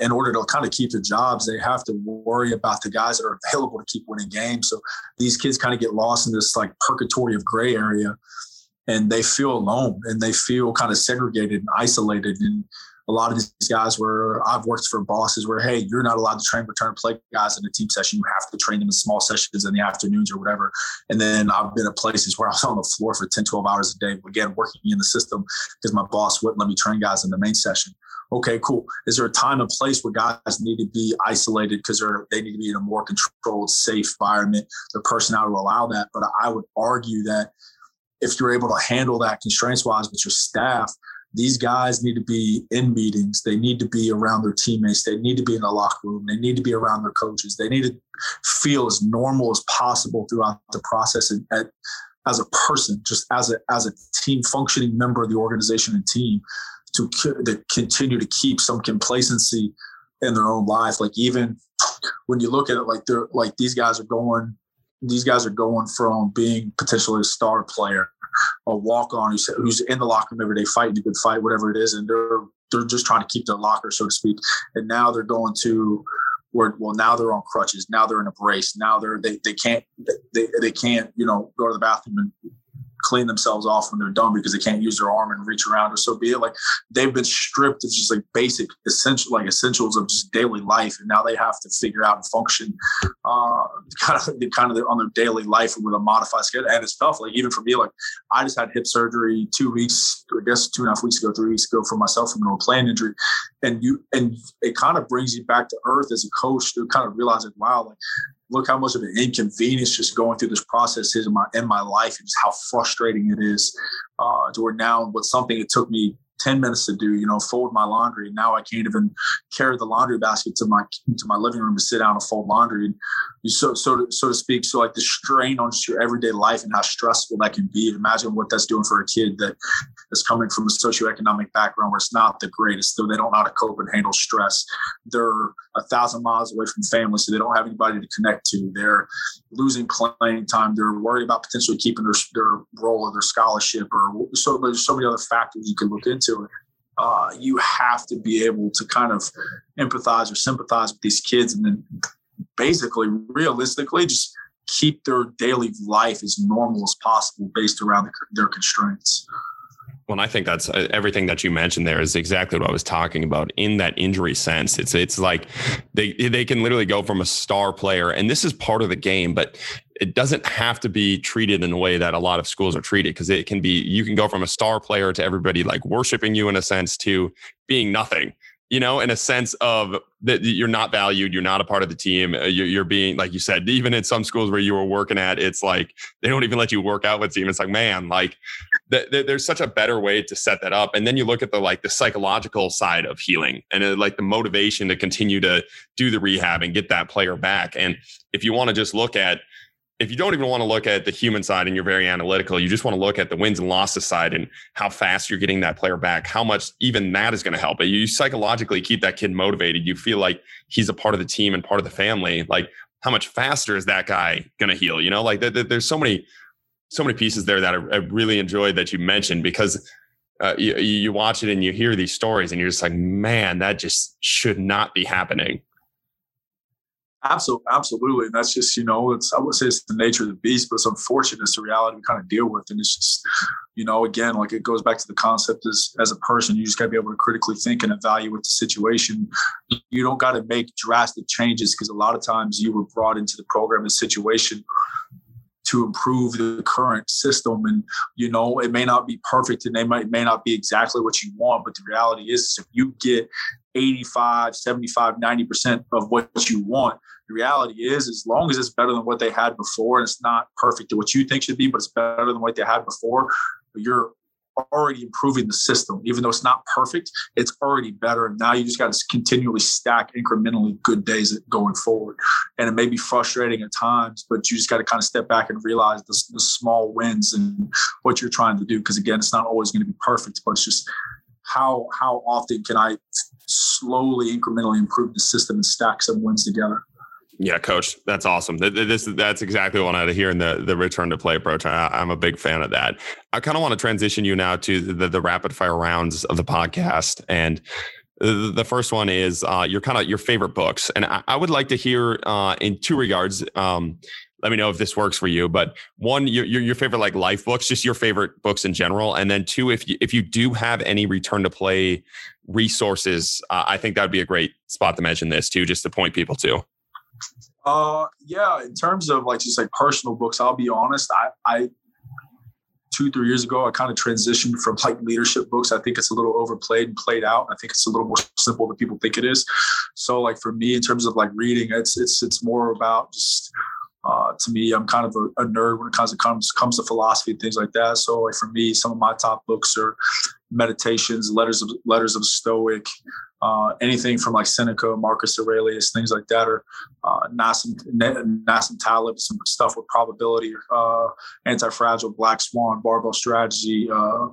in order to kind of keep their jobs, they have to worry about the guys that are available to keep winning games. So these kids kind of get lost in this like purgatory of gray area and they feel alone and they feel kind of segregated and isolated. And a lot of these guys where I've worked for bosses where, hey, you're not allowed to train return play guys in a team session. You have to train them in small sessions in the afternoons or whatever. And then I've been at places where I was on the floor for 10, 12 hours a day, again, working in the system because my boss wouldn't let me train guys in the main session. Okay, cool. Is there a time and place where guys need to be isolated because they need to be in a more controlled, safe environment? Their personality will allow that. But I would argue that if you're able to handle that constraints wise with your staff, these guys need to be in meetings. They need to be around their teammates. They need to be in the locker room. They need to be around their coaches. They need to feel as normal as possible throughout the process and at, as a person, just as a as a team functioning member of the organization and team, to, to continue to keep some complacency in their own life. Like even when you look at it, like they're like these guys are going, these guys are going from being potentially a star player a walk on who's, who's in the locker room every day fighting a good fight, whatever it is, and they're they're just trying to keep their locker, so to speak. And now they're going to where well now they're on crutches, now they're in a brace, now they're they they can't they they can't you know go to the bathroom and clean themselves off when they're done because they can't use their arm and reach around or so be it. Like they've been stripped of just like basic essential like essentials of just daily life, and now they have to figure out and function uh, kind of kind of on their daily life with a modified schedule. And it's tough. Like even for me, like I just had hip surgery two weeks, I guess two and a half weeks ago, three weeks ago for myself from an old playing injury, and you and it kind of brings you back to earth as a coach to kind of realize like wow, like look how much of an inconvenience just going through this process is in my in my life and just how frustrating it is uh, to where now with something it took me 10 minutes to do, you know, fold my laundry. Now I can't even carry the laundry basket to my to my living room to sit down and fold laundry. You so so to, so to speak. So like the strain on just your everyday life and how stressful that can be. Imagine what that's doing for a kid that is coming from a socioeconomic background where it's not the greatest, so they don't know how to cope and handle stress. They're a thousand miles away from family, so they don't have anybody to connect to. They're losing playing time. They're worried about potentially keeping their, their role or their scholarship, or so there's so many other factors you can look into. Uh, you have to be able to kind of empathize or sympathize with these kids, and then basically, realistically, just keep their daily life as normal as possible based around the, their constraints. Well, I think that's uh, everything that you mentioned there is exactly what I was talking about in that injury sense. It's it's like they they can literally go from a star player, and this is part of the game, but it doesn't have to be treated in a way that a lot of schools are treated because it can be you can go from a star player to everybody like worshiping you in a sense to being nothing you know, in a sense of that you're not valued, you're not a part of the team. Uh, you're, you're, being, like you said, even in some schools where you were working at, it's like they don't even let you work out with team. It's like, man, like th- th- there's such a better way to set that up. And then you look at the like the psychological side of healing and uh, like the motivation to continue to do the rehab and get that player back. And if you want to just look at if you don't even want to look at the human side and you're very analytical, you just want to look at the wins and losses side and how fast you're getting that player back, how much even that is going to help. But you psychologically keep that kid motivated. You feel like he's a part of the team and part of the family. Like how much faster is that guy going to heal? You know, like there's so many, so many pieces there that I, I really enjoyed that you mentioned because uh, you, you watch it and you hear these stories and you're just like, man, that just should not be happening. Absolutely, absolutely, and that's just you know, it's I would say it's the nature of the beast, but it's unfortunate. It's the reality we kind of deal with, and it's just you know, again, like it goes back to the concept as as a person, you just got to be able to critically think and evaluate the situation. You don't got to make drastic changes because a lot of times you were brought into the program and situation to improve the current system. And you know it may not be perfect and they might may not be exactly what you want but the reality is if you get 85 75 90% of what you want the reality is as long as it's better than what they had before and it's not perfect to what you think should be but it's better than what they had before you're already improving the system. Even though it's not perfect it's already better. And now you just got to continually stack incrementally good days going forward. And it may be frustrating at times but you just got to kind of step back and realize the, the small wins and what you're trying to do. Because again it's not always going to be perfect but it's just how how often can i slowly incrementally improve the system and stack some wins together yeah, coach, that's awesome. This that's exactly what I had to hear in the the return to play approach. I, am a big fan of that. I kind of want to transition you now to the, the rapid fire rounds of the podcast, and the, the first one is uh, your kind of your favorite books, and I, I would like to hear uh, in two regards. Um, let me know if this works for you. But one, your, your, your favorite like life books, just your favorite books in general, and then two, if you if you do have any return to play resources, uh, I think that would be a great spot to mention this too, just to point people to. Uh, yeah. In terms of like just like personal books, I'll be honest. I, I two three years ago, I kind of transitioned from like leadership books. I think it's a little overplayed and played out. I think it's a little more simple than people think it is. So like for me, in terms of like reading, it's it's it's more about just uh, to me, I'm kind of a, a, nerd when it comes to comes comes to philosophy and things like that. So, like for me, some of my top books are meditations, letters of letters of Stoic, uh, anything from like Seneca, Marcus Aurelius, things like that, or uh, Nassim, Nassim Taleb, some stuff with probability, uh, anti-fragile, black swan, barbell strategy, uh,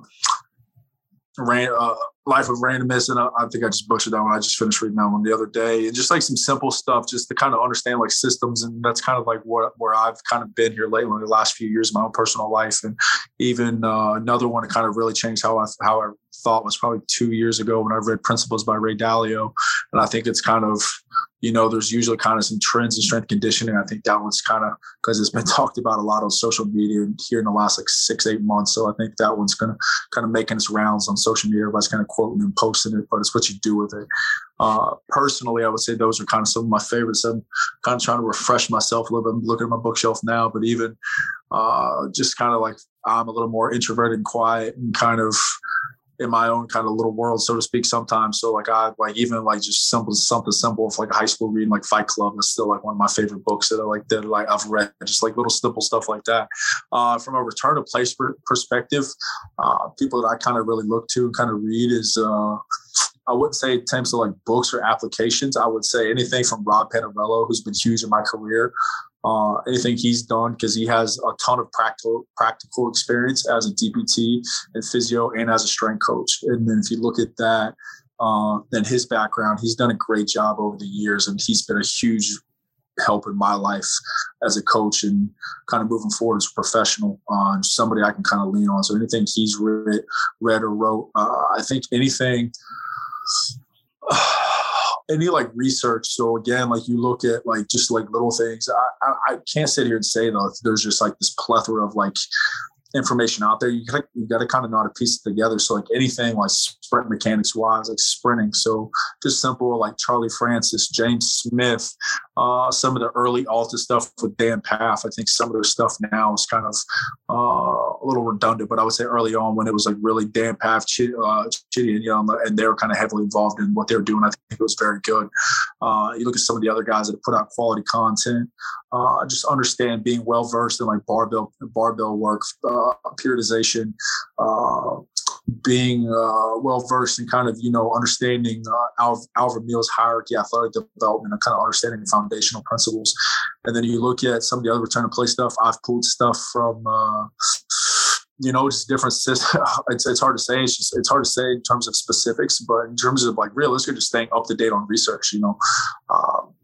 ran, uh, Life of Randomness, and I, I, think I just butchered that one. I just finished reading that one the other day, and just like some simple stuff, just to kind of understand like systems, and that's kind of like what where I've kind of been here lately, the last few years, of my own personal life, and even uh, another one that kind of really changed how I how I thought was probably two years ago when I read Principles by Ray Dalio, and I think it's kind of you know, there's usually kind of some trends in strength conditioning. I think that one's kind of because it's been [laughs] talked about a lot on social media here in the last like six, eight months. So I think that one's going to kind of making its rounds on social media. Everybody's kind of quoting and posting it, but it's what you do with it. Uh, personally, I would say those are kind of some of my favorites. I'm kind of trying to refresh myself a little bit. I'm looking at my bookshelf now, but even uh, just kind of like I'm a little more introverted and quiet and kind of in my own kind of little world, so to speak, sometimes. So like I like even like just simple something simple of like high school reading like Fight Club is still like one of my favorite books that I like that like I've read just like little simple stuff like that. Uh, from a return to place perspective, uh, people that I kind of really look to and kind of read is uh, I wouldn't say in terms of like books or applications. I would say anything from Rob Panariello, who's been huge in my career, uh, anything he's done because he has a ton of practical practical experience as a DPT and physio and as a strength coach. And then if you look at that, uh, then his background, he's done a great job over the years, and he's been a huge help in my life as a coach and kind of moving forward as a professional. Uh, somebody I can kind of lean on. So anything he's read, read or wrote, uh, I think anything. [sighs] any like research. So again, like you look at like just like little things. I, I, I can't sit here and say though there's just like this plethora of like information out there. You got you got to kind of know how to piece it together. So like anything like sprint mechanics wise, like sprinting. So just simple like Charlie Francis, James Smith, uh, some of the early Altis stuff with Dan Pfaff. I think some of their stuff now is kind of uh, a little redundant, but I would say early on when it was like really Dan Pfaff, Ch- uh, Chitty and Young, and they were kind of heavily involved in what they were doing. I think it was very good. Uh, you look at some of the other guys that put out quality content. Uh, just understand being well versed in like barbell barbell work, uh, periodization, uh, being uh, well versed in kind of you know understanding uh, Al Vermeil's hierarchy, athletic development, and kind of understanding the foundational principles. And then you look at some of the other return to play stuff. I've pulled stuff from. Uh, you know, just different systems. [laughs] It's, it's hard to say. It's just it's hard to say in terms of specifics, but in terms of like realistic, just staying up to date on research. You know, um,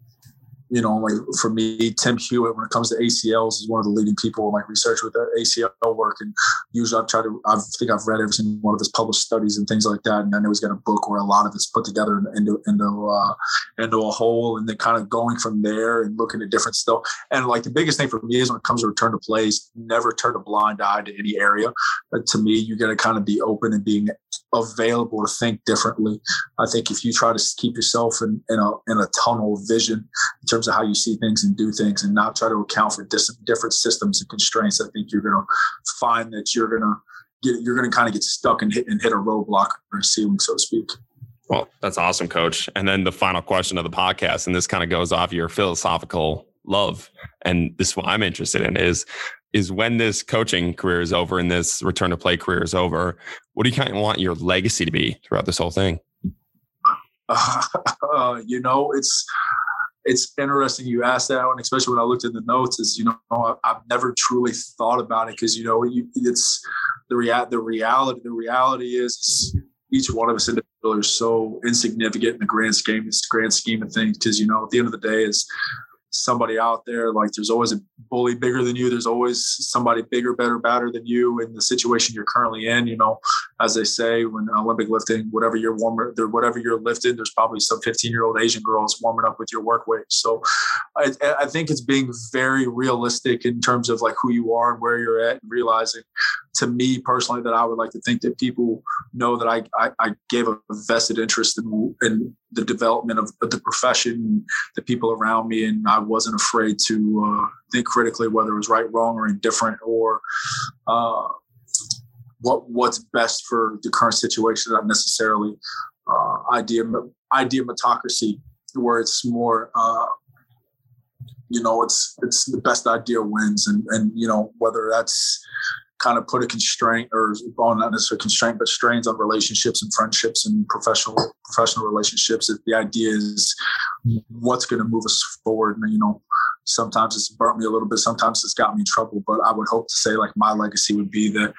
you know, like for me, Tim Hewett, when it comes to ACLs, is one of the leading people in like research with ACL work. And usually I've tried to, I think I've read every single one of his published studies and things like that. And I know he's got a book where a lot of it's put together into, into, uh, into a whole and then kind of going from there and looking at different stuff. And like the biggest thing for me is when it comes to return to plays, never turn a blind eye to any area. But to me, you got to kind of be open and being available to think differently. I think if you try to keep yourself in, in a, in a tunnel vision in terms of how you see things and do things and not try to account for dis- different systems and constraints, I think you're going to find that you're going to get, you're going to kind of get stuck and hit and hit a roadblock or a ceiling, so to speak. Well, that's awesome, coach. And then the final question of the podcast, and this kind of goes off your philosophical love. And this is what I'm interested in is is when this coaching career is over and this return to play career is over, what do you kind of want your legacy to be throughout this whole thing? [laughs] Uh, you know, it's it's interesting you asked that one, especially when I looked at the notes. Is you know I, have never truly thought about it because you know you, it's the rea- the reality. The reality is each one of us individually are so insignificant in the grand scheme, grand scheme of things. Because you know at the end of the day is somebody out there. Like there's always a bully bigger than you. There's always somebody bigger, better, badder than you in the situation you're currently in. You know, as they say when Olympic lifting, whatever you're warmer, whatever you're lifting, there's probably some 15 year old Asian girls warming up with your work weight. So I, I think it's being very realistic in terms of like who you are and where you're at and realizing to me personally that I would like to think that people know that I, I, I gave a vested interest in, in the development of, of, the profession, the people around me, and I wasn't afraid to uh, think critically whether it was right, wrong, or indifferent, or uh, what what's best for the current situation, not necessarily uh, idea idea meritocracy, where it's more uh, you know it's it's the best idea wins and and you know whether that's kind of put a constraint or well, not necessarily constraint, but strains on relationships and friendships and professional professional relationships. If The idea is what's going to move us forward. And, you know, sometimes it's burnt me a little bit, sometimes it's got me in trouble, but I would hope to say like my legacy would be that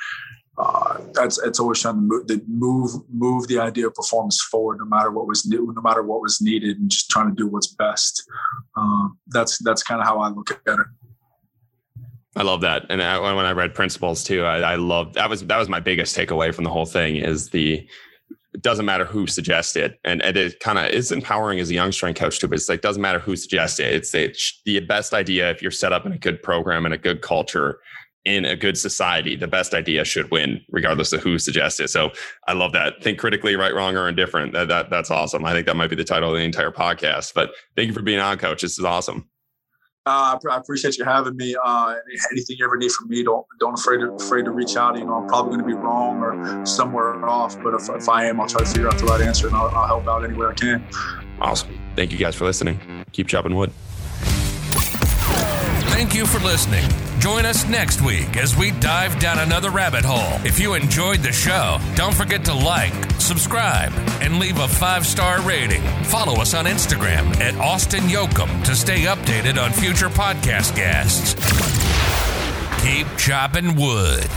uh, that's it's always trying to move, the move move the idea of performance forward, no matter what was new, no matter what was needed, and just trying to do what's best. Uh, that's that's kind of how I look at it. I love that. And I, when I read Principles too, I, I love that was that was my biggest takeaway from the whole thing is the it doesn't matter who suggests it. And, and it kind of is empowering as a young strength coach too, but it's like, doesn't matter who suggests it. It's, it's the best idea. If you're set up in a good program and a good culture in a good society, the best idea should win regardless of who suggests it. So I love that. Think critically, right, wrong, or indifferent. That, that that's awesome. I think that might be the title of the entire podcast, but thank you for being on coach. This is awesome. Uh, I appreciate you having me. Uh, anything you ever need from me, don't don't afraid to afraid to reach out. You know, I'm probably going to be wrong or somewhere off, but if, if I am, I'll try to figure out the right answer and I'll, I'll help out any way I can. Awesome. Thank you guys for listening. Keep chopping wood. Thank you for listening. Join us next week as we dive down another rabbit hole. If you enjoyed the show, don't forget to like, subscribe, and leave a five star rating. Follow us on Instagram at Austin Yoakum to stay updated on future podcast guests. Keep chopping wood.